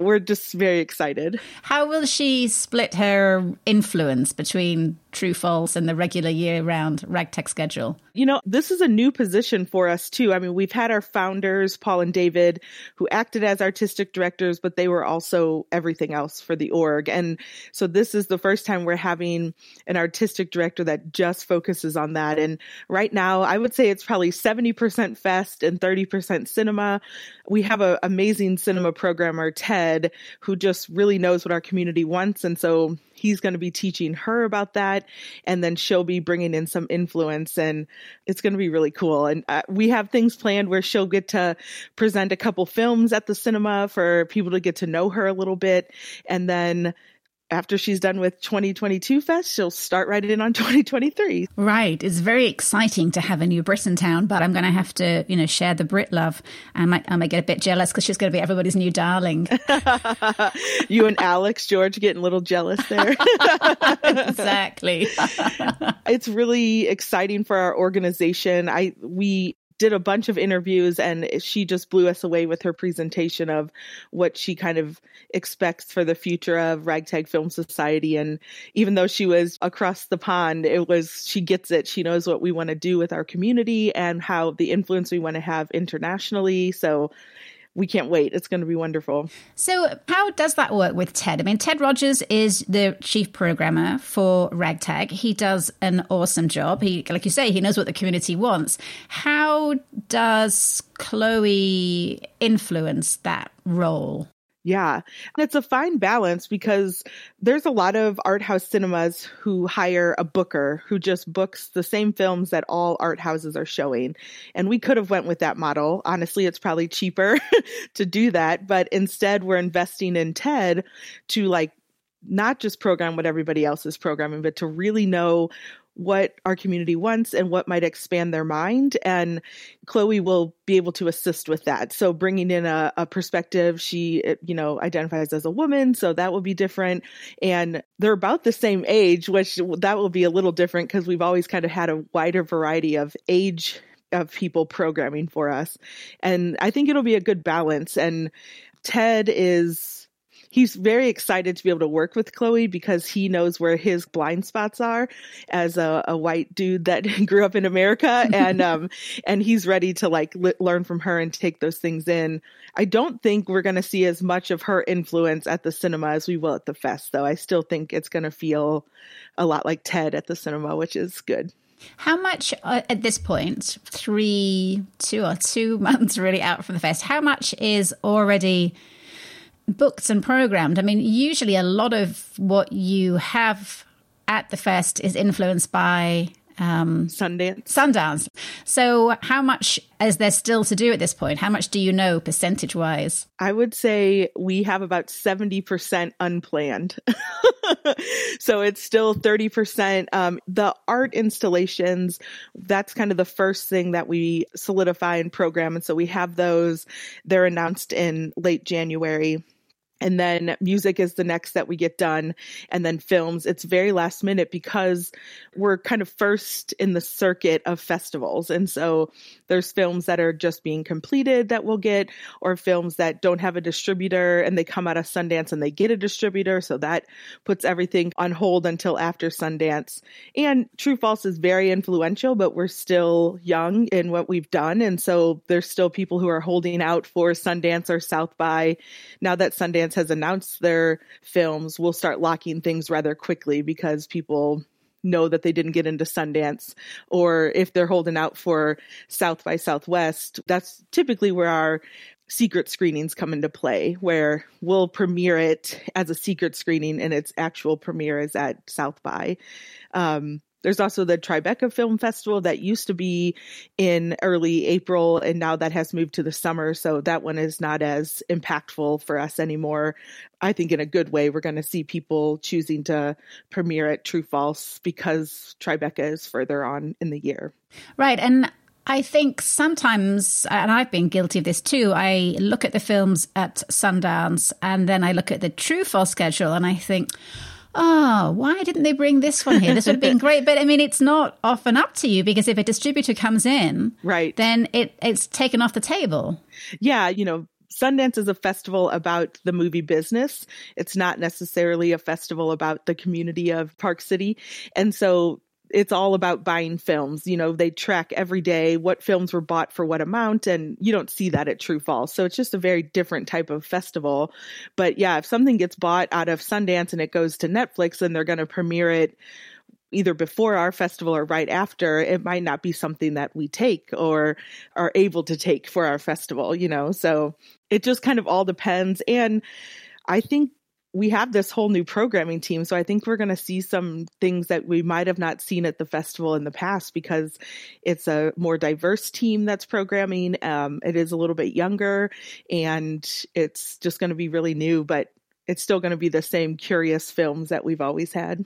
Speaker 3: we're just very excited.
Speaker 1: How will she split her influence between True False and the regular year round ragtag schedule?
Speaker 3: You know, this is a new position for us too. I mean, we've had our founders, Paul and David, who acted as artistic directors, but they were also everything else for the org. And so this is the first time we're having an artistic director that just focuses on that. And right now, I would say it's probably 70% fest and 30% cinema. We have an amazing cinema programmer, Ted, who just really knows what our community wants. And so he's going to be teaching her about that. And then she'll be bringing in some influence and it's going to be really cool. And uh, we have things planned where she'll get to present a couple films at the cinema for people to get to know her a little bit. And then after she's done with 2022 Fest, she'll start right in on 2023.
Speaker 1: Right. It's very exciting to have a new Town, but I'm going to have to, you know, share the Brit love. I might, I might get a bit jealous because she's going to be everybody's new darling.
Speaker 3: you and Alex George getting a little jealous there.
Speaker 1: exactly.
Speaker 3: it's really exciting for our organization. I we did a bunch of interviews and she just blew us away with her presentation of what she kind of expects for the future of Ragtag Film Society. And even though she was across the pond, it was, she gets it. She knows what we want to do with our community and how the influence we want to have internationally. So we can't wait. It's going to be wonderful.
Speaker 1: So, how does that work with Ted? I mean, Ted Rogers is the chief programmer for Ragtag. He does an awesome job. He, like you say, he knows what the community wants. How does Chloe influence that role?
Speaker 3: Yeah. And it's a fine balance because there's a lot of art house cinemas who hire a booker who just books the same films that all art houses are showing. And we could have went with that model. Honestly, it's probably cheaper to do that, but instead we're investing in Ted to like not just program what everybody else is programming, but to really know what our community wants and what might expand their mind. And Chloe will be able to assist with that. So bringing in a, a, perspective, she, eh, you know, identifies as a woman, so that will be different. And they're about the same age, which that will be a little different because we've always kind of had a wider variety of age of people programming for us. And I think it'll be a good balance. And Ted is he's very excited to be able to work with Chloe because he knows where his blind spots are as a, a white dude that grew up in America, and um, and he's ready to like li- learn from her and take those things in. I don't think we're going to see as much of her influence at the cinema as we will at the fest, though. I still think it's going to feel a lot like Ted at the cinema, which is good.
Speaker 1: How much uh, at this point, three, two or two months really out from the fest, how much is already booked and programmed. I mean, usually a lot of what you have at the fest is influenced by
Speaker 3: um, Sundance.
Speaker 1: Sundance. So, how much is there still to do at this point? How much do you know percentage wise?
Speaker 3: I would say we have about 70% unplanned. so, it's still 30%. Um, the art installations, that's kind of the first thing that we solidify and program. And so, we have those, they're announced in late January and then music is the next that we get done. And then films it's very last minute because we're kind of first in the circuit of festivals. And so there's films that are just being completed that we'll get or films that don't have a distributor and they come out of sundance and they get a distributor. So that puts everything on hold until after sundance. And true false is very influential but we're still young in what we've done. And so there's still people who are holding out for sundance or south by now that sundance Has announced their films, we'll start locking things rather quickly because people know that they didn't get into Sundance, or if they're holding out for South by Southwest, that's typically where our secret screenings come into play, where we'll premiere it as a secret screening and its actual premiere is at South by. Um, there's also the Tribeca Film Festival that used to be in early April, and now that has moved to the summer. So that one is not as impactful for us anymore. I think in a good way, we're going to see people choosing to premiere at True False because Tribeca is further on in the year.
Speaker 1: Right. And I think sometimes, and I've been guilty of this too, I look at the films at Sundance and then I look at the True False schedule and I think, oh, why didn't they bring this one here? This would have been great. But I mean, it's not often up to you because if a distributor comes in,
Speaker 3: right,
Speaker 1: then it, it's taken off the table.
Speaker 3: Yeah, you know, Sundance is a festival about the movie business. It's not necessarily a festival about the community of Park City. And so it's all about buying films. You know, they track every day what films were bought for what amount, and you don't see that at True False. So it's just a very different type of festival. But yeah, if something gets bought out of Sundance and it goes to Netflix, and they're going to premiere it either before our festival or right after, it might not be something that we take or are able to take for our festival, you know? So it just kind of all depends. And I think we have this whole new programming team. So I think we're going to see some things that we might have not seen at the festival in the past because it's a more diverse team that's programming. Um, it is a little bit younger and it's just going to be really new, but it's still going to be the same curious films that we've always had.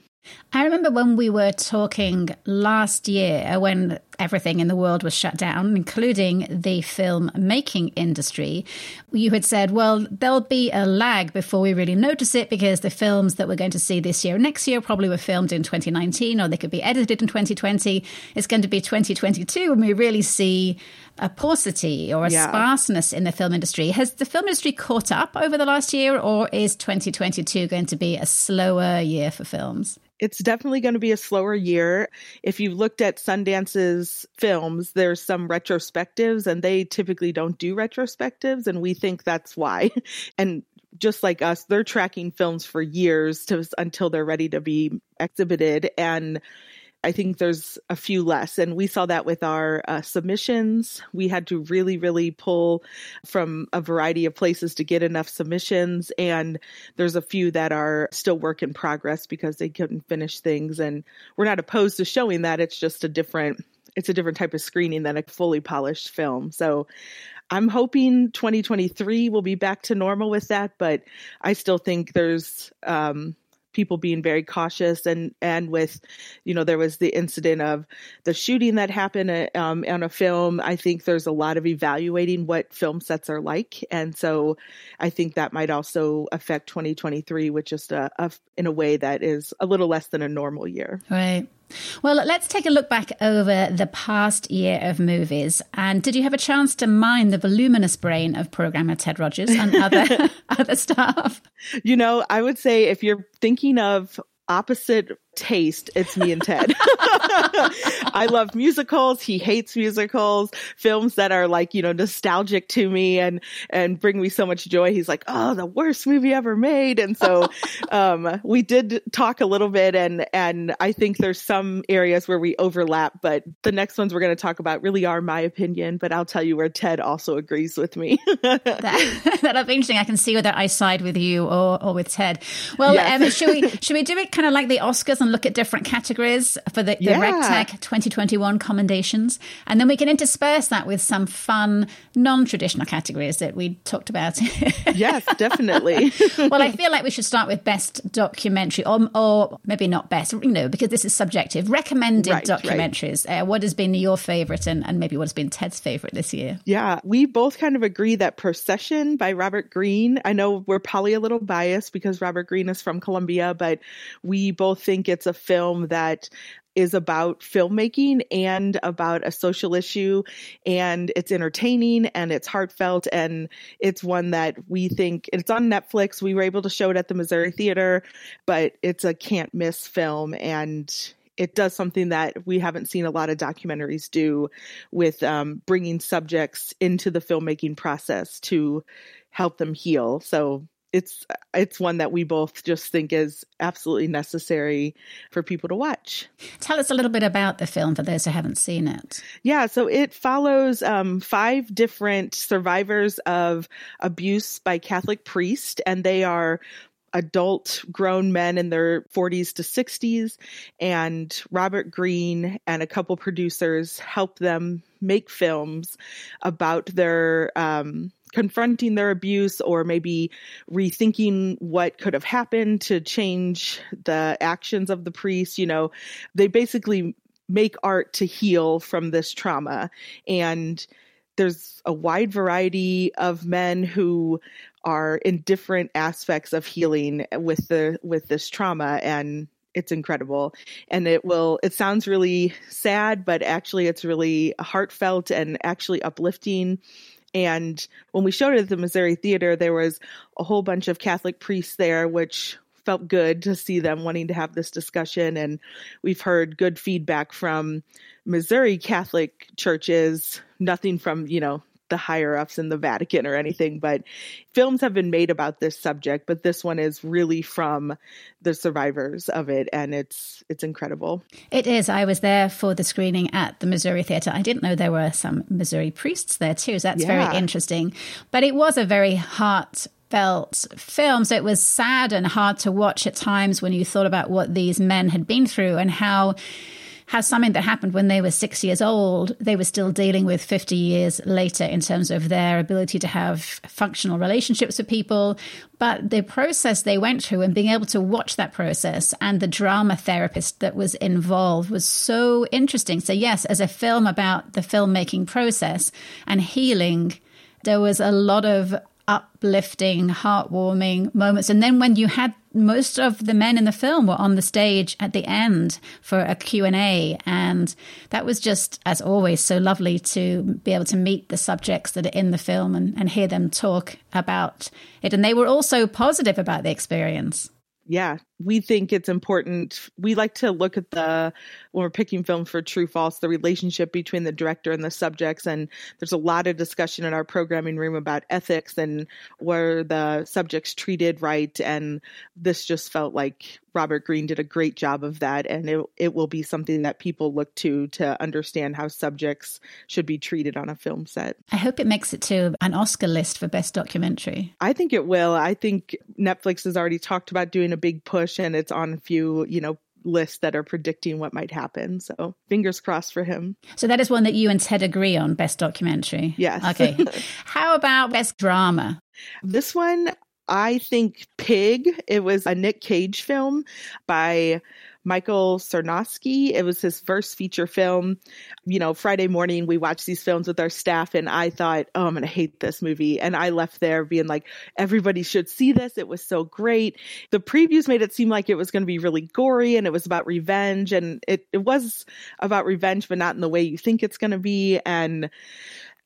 Speaker 1: I remember when we were talking last year uh, when everything in the world was shut down, including the film making industry, you had said, well, there'll be a lag before we really notice it because the films that we're going to see this year next year probably were filmed in 2019 or they could be edited in 2020. It's going to be 2022 when we really see a paucity or a yeah. sparseness in the film industry. Has the film industry caught up over the last year or is 2022 going to be a slower year for films?
Speaker 3: it's definitely going to be a slower year. If you've looked at Sundance's films, there's some retrospectives, and they typically don't do retrospectives, and we think that's why. and just like us, they're tracking films for years to, until they're ready to be exhibited. And I think there's a few less. And we saw that with our uh, submissions. We had to really, really pull from a variety of places to get enough submissions. And there's a few that are still work in progress because they couldn't finish things. And we're not opposed to showing that. It's just a different, it's a different type of screening than a fully polished film. So I'm hoping 2023 will be back to normal with that, but I still think there's, um, people being very cautious and and with you know there was the incident of the shooting that happened uh, um, on a film. I think there's a lot of evaluating what film sets are like. And so i think that might also affect 2023 which just a, a in a way that is a little less than a normal year.
Speaker 1: Right well, let's take a look back over the past year of movies. And did you have a chance to mine the voluminous brain of programmer Ted Rogers and other other staff?
Speaker 3: You know, I would say if you're thinking of opposite taste, it's me and Ted. I love musicals. He hates musicals. Films that are like, you know, nostalgic to me and and bring me so much joy. He's like, "Oh, the worst movie ever made." And so um we did talk a little bit and and I think there's some areas where we overlap, but the next ones we're going to talk about really are my opinion, but I'll tell you where Ted also agrees with me.
Speaker 1: that, that'll be interesting. I can see whether I side with you or or with Ted. Well, yes. um, should we should we do it kind of like the Oscars and look at different categories for the, the yeah. Ragtag 2021 commendations. And then we can intersperse that with some fun, non traditional categories that we talked about.
Speaker 3: yes, definitely.
Speaker 1: well, I feel like we should start with best documentary, or, or maybe not best, you know, because this is subjective. Recommended right, documentaries. Right. Uh, what has been your favorite and, and maybe what has been Ted's favorite this year?
Speaker 3: Yeah, we both kind of agree that Procession by Robert Greene, I know we're probably a little biased because Robert Greene is from Columbia, but we both think it's a film that is about filmmaking and about a social issue and it's entertaining and it's heartfelt and it's one that we think it's on Netflix. We were able to show it at the Missouri Theater, but it's a can't miss film and it does something that we haven't seen a lot of documentaries do with um, bringing subjects into the filmmaking process to help them heal. So it's it's one that we both just think is absolutely necessary for people to watch.
Speaker 1: Tell us a little bit about the film for those who haven't seen it.
Speaker 3: Yeah, so it follows um, five different survivors of abuse by Catholic priest, and they are adult grown men in their 40s to 60s and Robert Greene and a couple producers help them make films about their um, confronting their abuse or maybe rethinking what could have happened to change the actions of the priest. You know, they basically make art to heal from this trauma. And there's a wide variety of men who are in different aspects of healing with the with this trauma and it's incredible and it will it sounds really sad but actually it's really heartfelt and actually uplifting and when we showed it at the Missouri Theater, there was a whole bunch of Catholic priests there, which felt good to see them wanting to have this discussion. And we've heard good feedback from Missouri Catholic churches, nothing from, you know, the higher ups in the Vatican or anything, but films have been made about this subject, but this one is really from the survivors of it and it's it's incredible.
Speaker 1: It is. I was there for the screening at the Missouri Theater. I didn't know there were some Missouri priests there too. So that's yeah. very interesting. But it was a very heart heartfelt film. So it was sad and hard to watch at times when you thought about what these men had been through and how how something that happened when they were six years old, they were still dealing with 50 years later in terms of their ability to have functional relationships with people. But the process they went through and being able to watch that process and the drama therapist that was involved was so interesting. So, yes, as a film about the filmmaking process and healing, there was a lot of uplifting, heartwarming moments. And then when you had most of the men in the film were on the stage at the end for a Q&A and that was just as always so lovely to be able to meet the subjects that are in the film and, and hear them talk about it. And they were also positive about the experience.
Speaker 3: Yeah, we think it's important. We like to look at the, when we're picking film for true false, the relationship between the director and the subjects. And there's a lot of discussion in our programming room about ethics and were the subjects treated right. And this just felt like Robert Greene did a great job of that. And it, it will be something that people look to to understand how subjects should be treated on a film set.
Speaker 1: I hope it makes it to an Oscar list for Best Documentary.
Speaker 3: I think it will. I think Netflix has already talked about doing a big push and it's on a few, you know, lists that are predicting what might happen. So fingers crossed for him.
Speaker 1: So that is one that you and Ted agree on, best documentary.
Speaker 3: Yes.
Speaker 1: Okay. How about best drama?
Speaker 3: This one, I think Pig. It was a Nick Cage film by Michael Sarnoski. It was his first feature film. You know, Friday morning we watched these films with our staff and I thought, oh, I'm going to hate this movie. And I left there being like, everybody should see this. It was so great. The previews made it seem like it was going to be really gory and it was about revenge. And it, it was about revenge, but not in the way you think it's going to be. And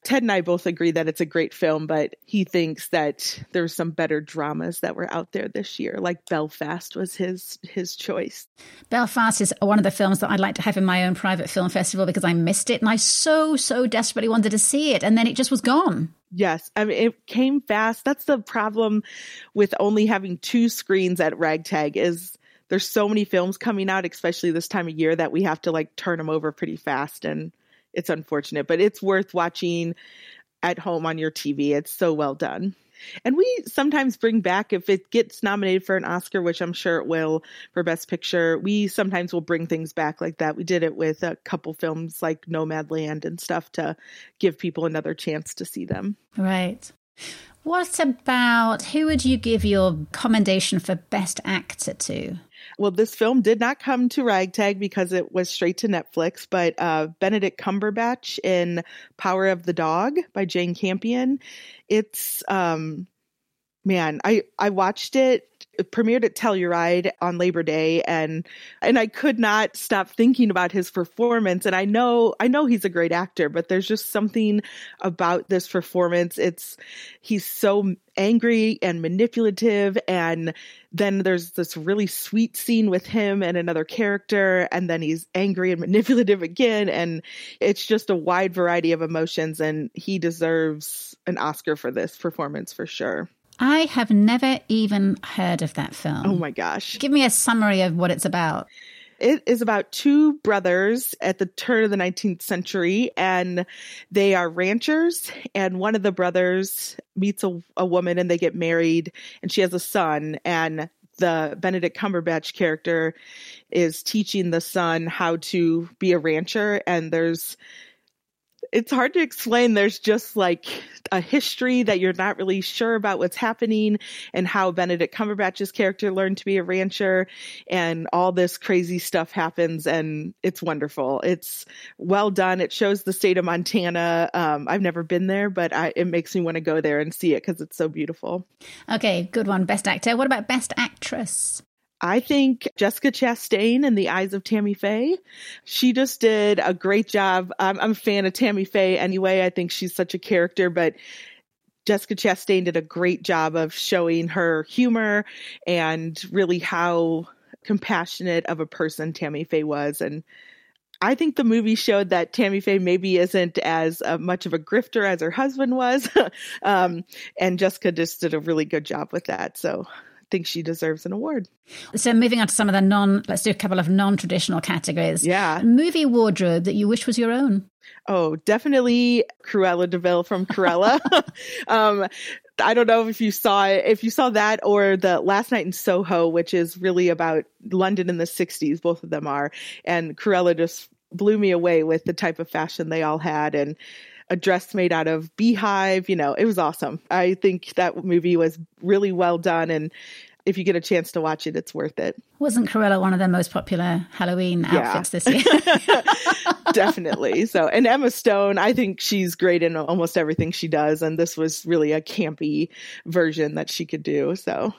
Speaker 3: Ted and I both agree that it's a great film, but he thinks that there's some better dramas that were out there this year. Like Belfast was his his choice.
Speaker 1: Belfast is one of the films that I'd like to have in my own private film festival because I missed it and I so so desperately wanted to see it and then it just was gone.
Speaker 3: Yes, I mean it came fast. That's the problem with only having two screens at Ragtag is there's so many films coming out, especially this time of year, that we have to like turn them over pretty fast and it's unfortunate, but it's worth watching at home on your TV. It's so well done. And we sometimes bring back, if it gets nominated for an Oscar, which I'm sure it will for Best Picture, we sometimes will bring things back like that. We did it with a couple films like Nomadland and stuff to give people another chance to see them.
Speaker 1: Right. What about who would you give your commendation for Best Actor to?
Speaker 3: Well, this film did not come to Ragtag because it was straight to Netflix, but uh, Benedict Cumberbatch in Power of the Dog by Jane Campion. It's um, man, I I watched it premiered at Telluride on Labor Day and and I could not stop thinking about his performance and I know I know he's a great actor but there's just something about this performance it's he's so angry and manipulative and then there's this really sweet scene with him and another character and then he's angry and manipulative again and it's just a wide variety of emotions and he deserves an Oscar for this performance for sure.
Speaker 1: I have never even heard of that film.
Speaker 3: Oh my gosh.
Speaker 1: Give me a summary of what it's about.
Speaker 3: It is about two brothers at the turn of the 19th century, and they are ranchers. And one of the brothers meets a, a woman and they get married, and she has a son. And the Benedict Cumberbatch character is teaching the son how to be a rancher. And there's it's hard to explain. There's just like a history that you're not really sure about what's happening and how Benedict Cumberbatch's character learned to be a rancher and all this crazy stuff happens and it's wonderful. It's well done. It shows the state of Montana. Um, I've never been there, but I, it makes me want to go there and see it because it's so beautiful.
Speaker 1: Okay, good one. Best actor. What about best actress?
Speaker 3: I think Jessica Chastain in The Eyes of Tammy Faye, she just did a great job. I'm, I'm a fan of Tammy Faye anyway. I think she's such a character, but Jessica Chastain did a great job of showing her humor and really how compassionate of a person Tammy Faye was. And I think the movie showed that Tammy Faye maybe isn't as uh, much of a grifter as her husband was. um, and Jessica just did a really good job with that. So think she deserves an award.
Speaker 1: So moving on to some of the non, let's do a couple of non-traditional categories.
Speaker 3: Yeah.
Speaker 1: Movie wardrobe that you wish was your own.
Speaker 3: Oh, definitely Cruella de Vil from Cruella. um, I don't know if you saw it, if you saw that or the Last Night in Soho, which is really about London in the 60s. Both of them are. And Cruella just blew me away with the type of fashion they all had and a dress made out of beehive. You know, it was awesome. I think that movie was really well done. And if you get a chance to watch it, it's worth it.
Speaker 1: Wasn't Cruella one of the most popular Halloween yeah. outfits this year?
Speaker 3: Definitely. So, and Emma Stone, I think she's great in almost everything she does. And this was really a campy version that she could do. So,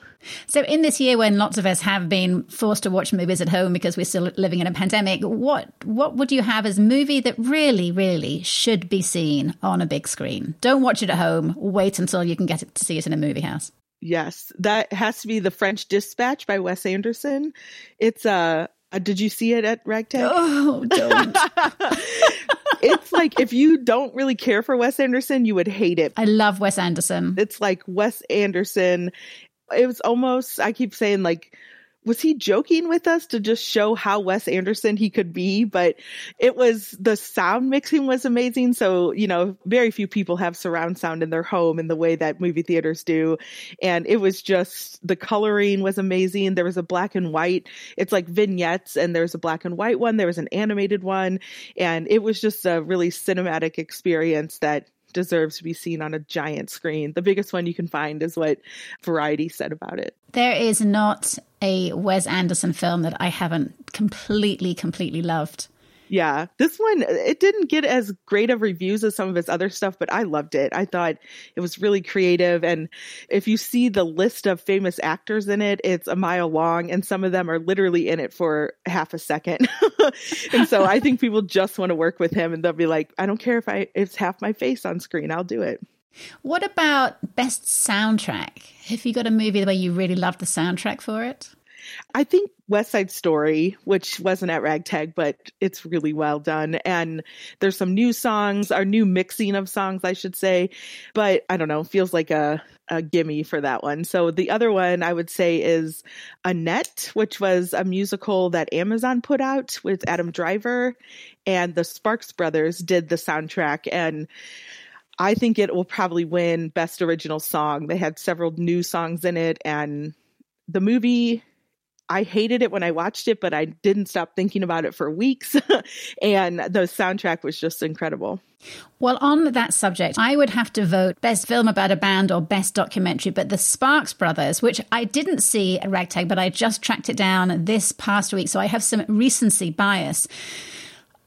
Speaker 1: so in this year when lots of us have been forced to watch movies at home because we're still living in a pandemic, what what would you have as a movie that really, really should be seen on a big screen? Don't watch it at home. Wait until you can get to see it in a movie house.
Speaker 3: Yes, that has to be the French Dispatch by Wes Anderson. It's uh, uh did you see it at Ragtag?
Speaker 1: Oh, don't.
Speaker 3: it's like if you don't really care for Wes Anderson, you would hate it.
Speaker 1: I love Wes Anderson.
Speaker 3: It's like Wes Anderson. It was almost I keep saying like was he joking with us to just show how Wes Anderson he could be? But it was the sound mixing was amazing. So, you know, very few people have surround sound in their home in the way that movie theaters do. And it was just the coloring was amazing. There was a black and white, it's like vignettes, and there's a black and white one, there was an animated one. And it was just a really cinematic experience that deserves to be seen on a giant screen. The biggest one you can find is what Variety said about it.
Speaker 1: There is not a Wes Anderson film that I haven't completely, completely loved.
Speaker 3: Yeah, this one it didn't get as great of reviews as some of his other stuff, but I loved it. I thought it was really creative and if you see the list of famous actors in it, it's a mile long and some of them are literally in it for half a second. and so I think people just want to work with him and they'll be like, I don't care if I if it's half my face on screen, I'll do it.
Speaker 1: What about best soundtrack? Have you got a movie where you really love the soundtrack for it?
Speaker 3: I think West Side Story, which wasn't at Ragtag, but it's really well done. And there's some new songs, or new mixing of songs, I should say. But I don't know, feels like a, a gimme for that one. So the other one I would say is Annette, which was a musical that Amazon put out with Adam Driver. And the Sparks Brothers did the soundtrack. And I think it will probably win Best Original Song. They had several new songs in it, and the movie I hated it when I watched it, but I didn't stop thinking about it for weeks. and the soundtrack was just incredible.
Speaker 1: Well, on that subject, I would have to vote best film about a band or best documentary. But the Sparks Brothers, which I didn't see at Ragtag, but I just tracked it down this past week. So I have some recency bias.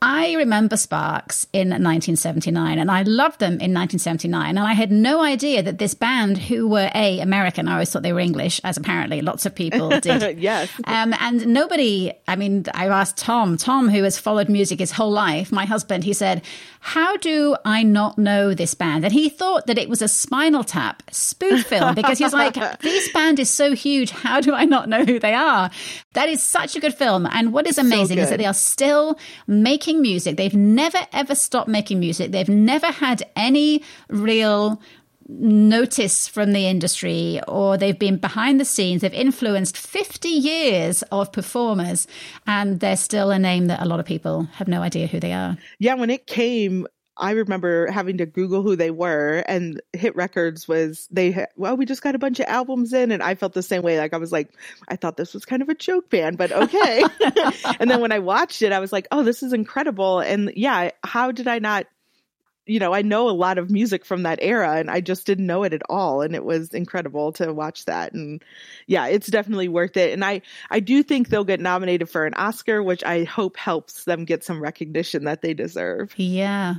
Speaker 1: I remember Sparks in 1979 and I loved them in 1979. And I had no idea that this band, who were A, American, I always thought they were English, as apparently lots of people did.
Speaker 3: yes.
Speaker 1: Um, and nobody, I mean, I asked Tom, Tom, who has followed music his whole life, my husband, he said, How do I not know this band? And he thought that it was a Spinal Tap spoof film because he's like, This band is so huge. How do I not know who they are? That is such a good film. And what is amazing so is that they are still making making music. They've never ever stopped making music. They've never had any real notice from the industry or they've been behind the scenes. They've influenced 50 years of performers and they're still a name that a lot of people have no idea who they are.
Speaker 3: Yeah, when it came I remember having to Google who they were, and Hit Records was they. Well, we just got a bunch of albums in, and I felt the same way. Like I was like, I thought this was kind of a joke band, but okay. and then when I watched it, I was like, oh, this is incredible. And yeah, how did I not you know, I know a lot of music from that era and I just didn't know it at all. And it was incredible to watch that. And yeah, it's definitely worth it. And I, I do think they'll get nominated for an Oscar, which I hope helps them get some recognition that they deserve.
Speaker 1: Yeah.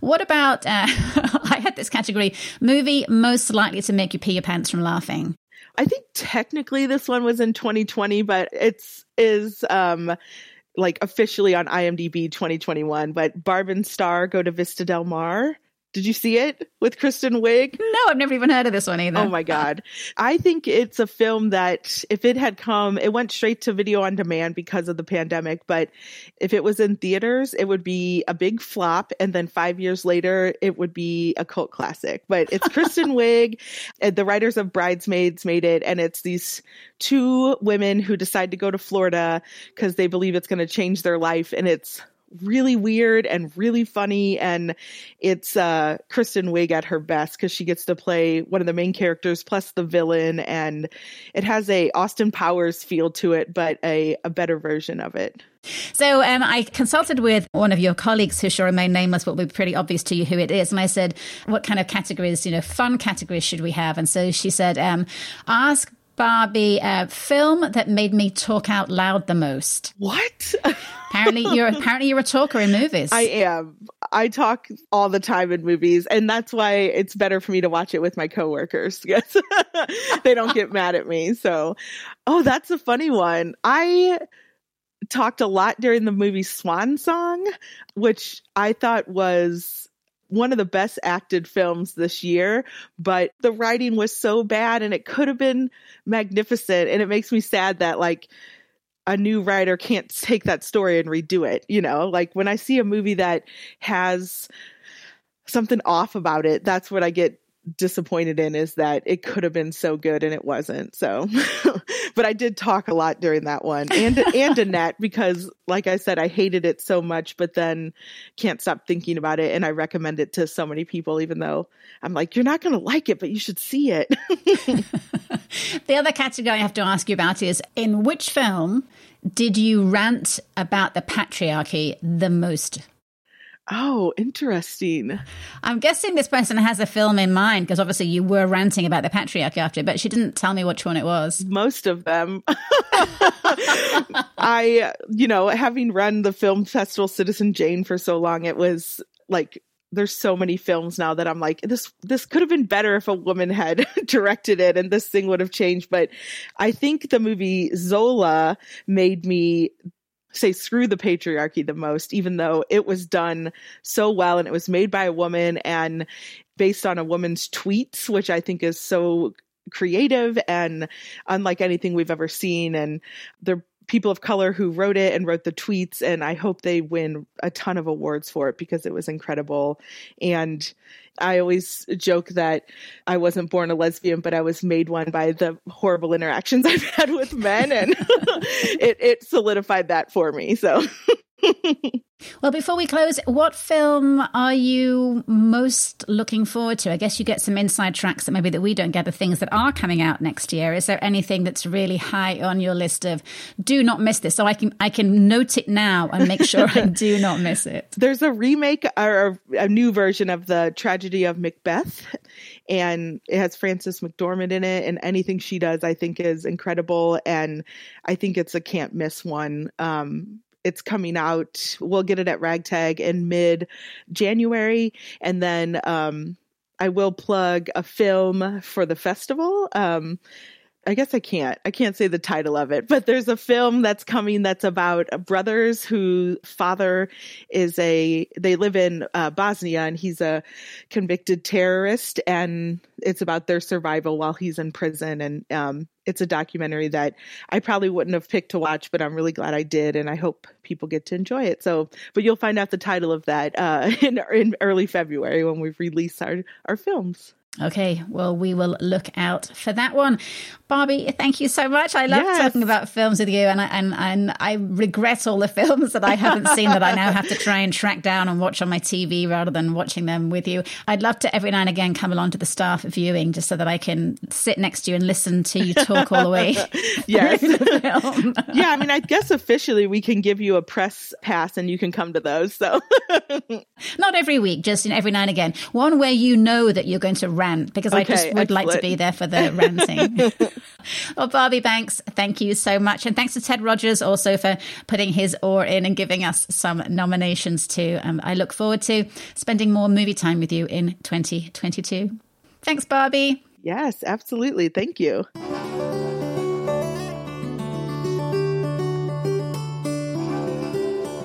Speaker 1: What about, uh, I had this category movie most likely to make you pee your pants from laughing.
Speaker 3: I think technically this one was in 2020, but it's is um like officially on IMDb 2021, but Barb and Star go to Vista Del Mar did you see it with Kristen Wiig?
Speaker 1: No, I've never even heard of this one either.
Speaker 3: Oh my God. I think it's a film that if it had come, it went straight to video on demand because of the pandemic. But if it was in theaters, it would be a big flop. And then five years later, it would be a cult classic. But it's Kristen Wiig, and the writers of Bridesmaids made it. And it's these two women who decide to go to Florida because they believe it's going to change their life. And it's really weird and really funny. And it's uh, Kristen Wiig at her best because she gets to play one of the main characters plus the villain. And it has a Austin Powers feel to it, but a, a better version of it.
Speaker 1: So um, I consulted with one of your colleagues who shall remain nameless, but will be pretty obvious to you who it is. And I said, what kind of categories, you know, fun categories should we have? And so she said, um, ask Barbie a film that made me talk out loud the most.
Speaker 3: What?
Speaker 1: apparently you're apparently you're a talker in movies.
Speaker 3: I am. I talk all the time in movies, and that's why it's better for me to watch it with my coworkers. Yes, they don't get mad at me. So, oh, that's a funny one. I talked a lot during the movie Swan Song, which I thought was one of the best acted films this year, but the writing was so bad and it could have been magnificent. And it makes me sad that like a new writer can't take that story and redo it. You know, like when I see a movie that has something off about it, that's what I get disappointed in is that it could have been so good and it wasn't. So, but I did talk a lot during that one and, and Annette because like I said, I hated it so much, but then can't stop thinking about it. And I recommend it to so many people, even though I'm like, you're not going to like it, but you should see it.
Speaker 1: the other category I have to ask you about is in which film did you rant about the patriarchy the most?
Speaker 3: Oh, interesting.
Speaker 1: I'm guessing this person has a film in mind because obviously you were ranting about the patriarchy after, but she didn't tell me which one it was.
Speaker 3: Most of them. I, you know, having run the film festival Citizen Jane for so long, it was like there's so many films now that I'm like this this could have been better if a woman had directed it and this thing would have changed but I think the movie Zola made me say screw the patriarchy the most, even though it was done so well and it was made by a woman and based on a woman's tweets, which I think is so creative and unlike anything we've ever seen. And they're people of color who wrote it and wrote the tweets and i hope they win a ton of awards for it because it was incredible. And i always joke that i wasn't born a lesbian but i was made one by the horrible interactions i've had with men and it, it solidified that for me so
Speaker 1: well, before we close, what film are you most looking forward to? I guess you get some inside tracks that maybe that we don't get the things that are coming out next year. Is there anything that's really high on your list of do not miss this? So I can I can note it now and make sure I do not miss it.
Speaker 3: There's a remake or a new version of the tragedy of Macbeth and it has Frances McDormand in it and anything she does I think is incredible and I think it's a can't miss one. Um, it's coming out. We'll get it at Ragtag in mid January. And then um, I will plug a film for the festival. Um, I guess I can't. I can't say the title of it, but there's a film that's coming that's about brothers whose father is a. They live in uh, Bosnia, and he's a convicted terrorist, and it's about their survival while he's in prison. And um, it's a documentary that I probably wouldn't have picked to watch, but I'm really glad I did, and I hope people get to enjoy it. So, but you'll find out the title of that uh, in in early February when we release our our films.
Speaker 1: Okay, well, we will look out for that one. Barbie, thank you so much. I love yes. talking about films with you, and I, and, and I regret all the films that I haven't seen that I now have to try and track down and watch on my TV rather than watching them with you. I'd love to every now and again come along to the staff viewing just so that I can sit next to you and listen to you talk all the way.
Speaker 3: yes. yeah, I mean, I guess officially we can give you a press pass and you can come to those. So
Speaker 1: not every week, just know, every now and again. One where you know that you're going to rant because okay, I just would excellent. like to be there for the ranting. well, Barbie Banks, thank you so much. And thanks to Ted Rogers also for putting his oar in and giving us some nominations too. Um, I look forward to spending more movie time with you in 2022. Thanks, Barbie.
Speaker 3: Yes, absolutely. Thank you.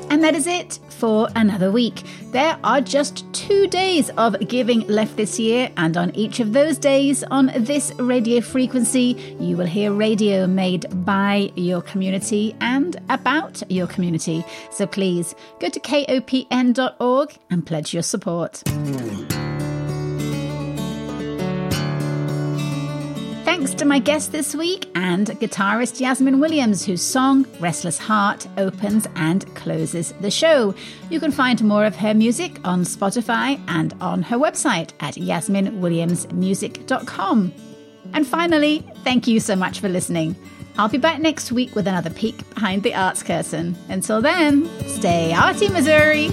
Speaker 1: And that is it for another week. There are just two days of giving left this year, and on each of those days on this radio frequency, you will hear radio made by your community and about your community. So please go to kopn.org and pledge your support. Thanks to my guest this week and guitarist Yasmin Williams, whose song Restless Heart opens and closes the show. You can find more of her music on Spotify and on her website at yasminwilliamsmusic.com. And finally, thank you so much for listening. I'll be back next week with another peek behind the arts curtain. Until then, stay arty, Missouri!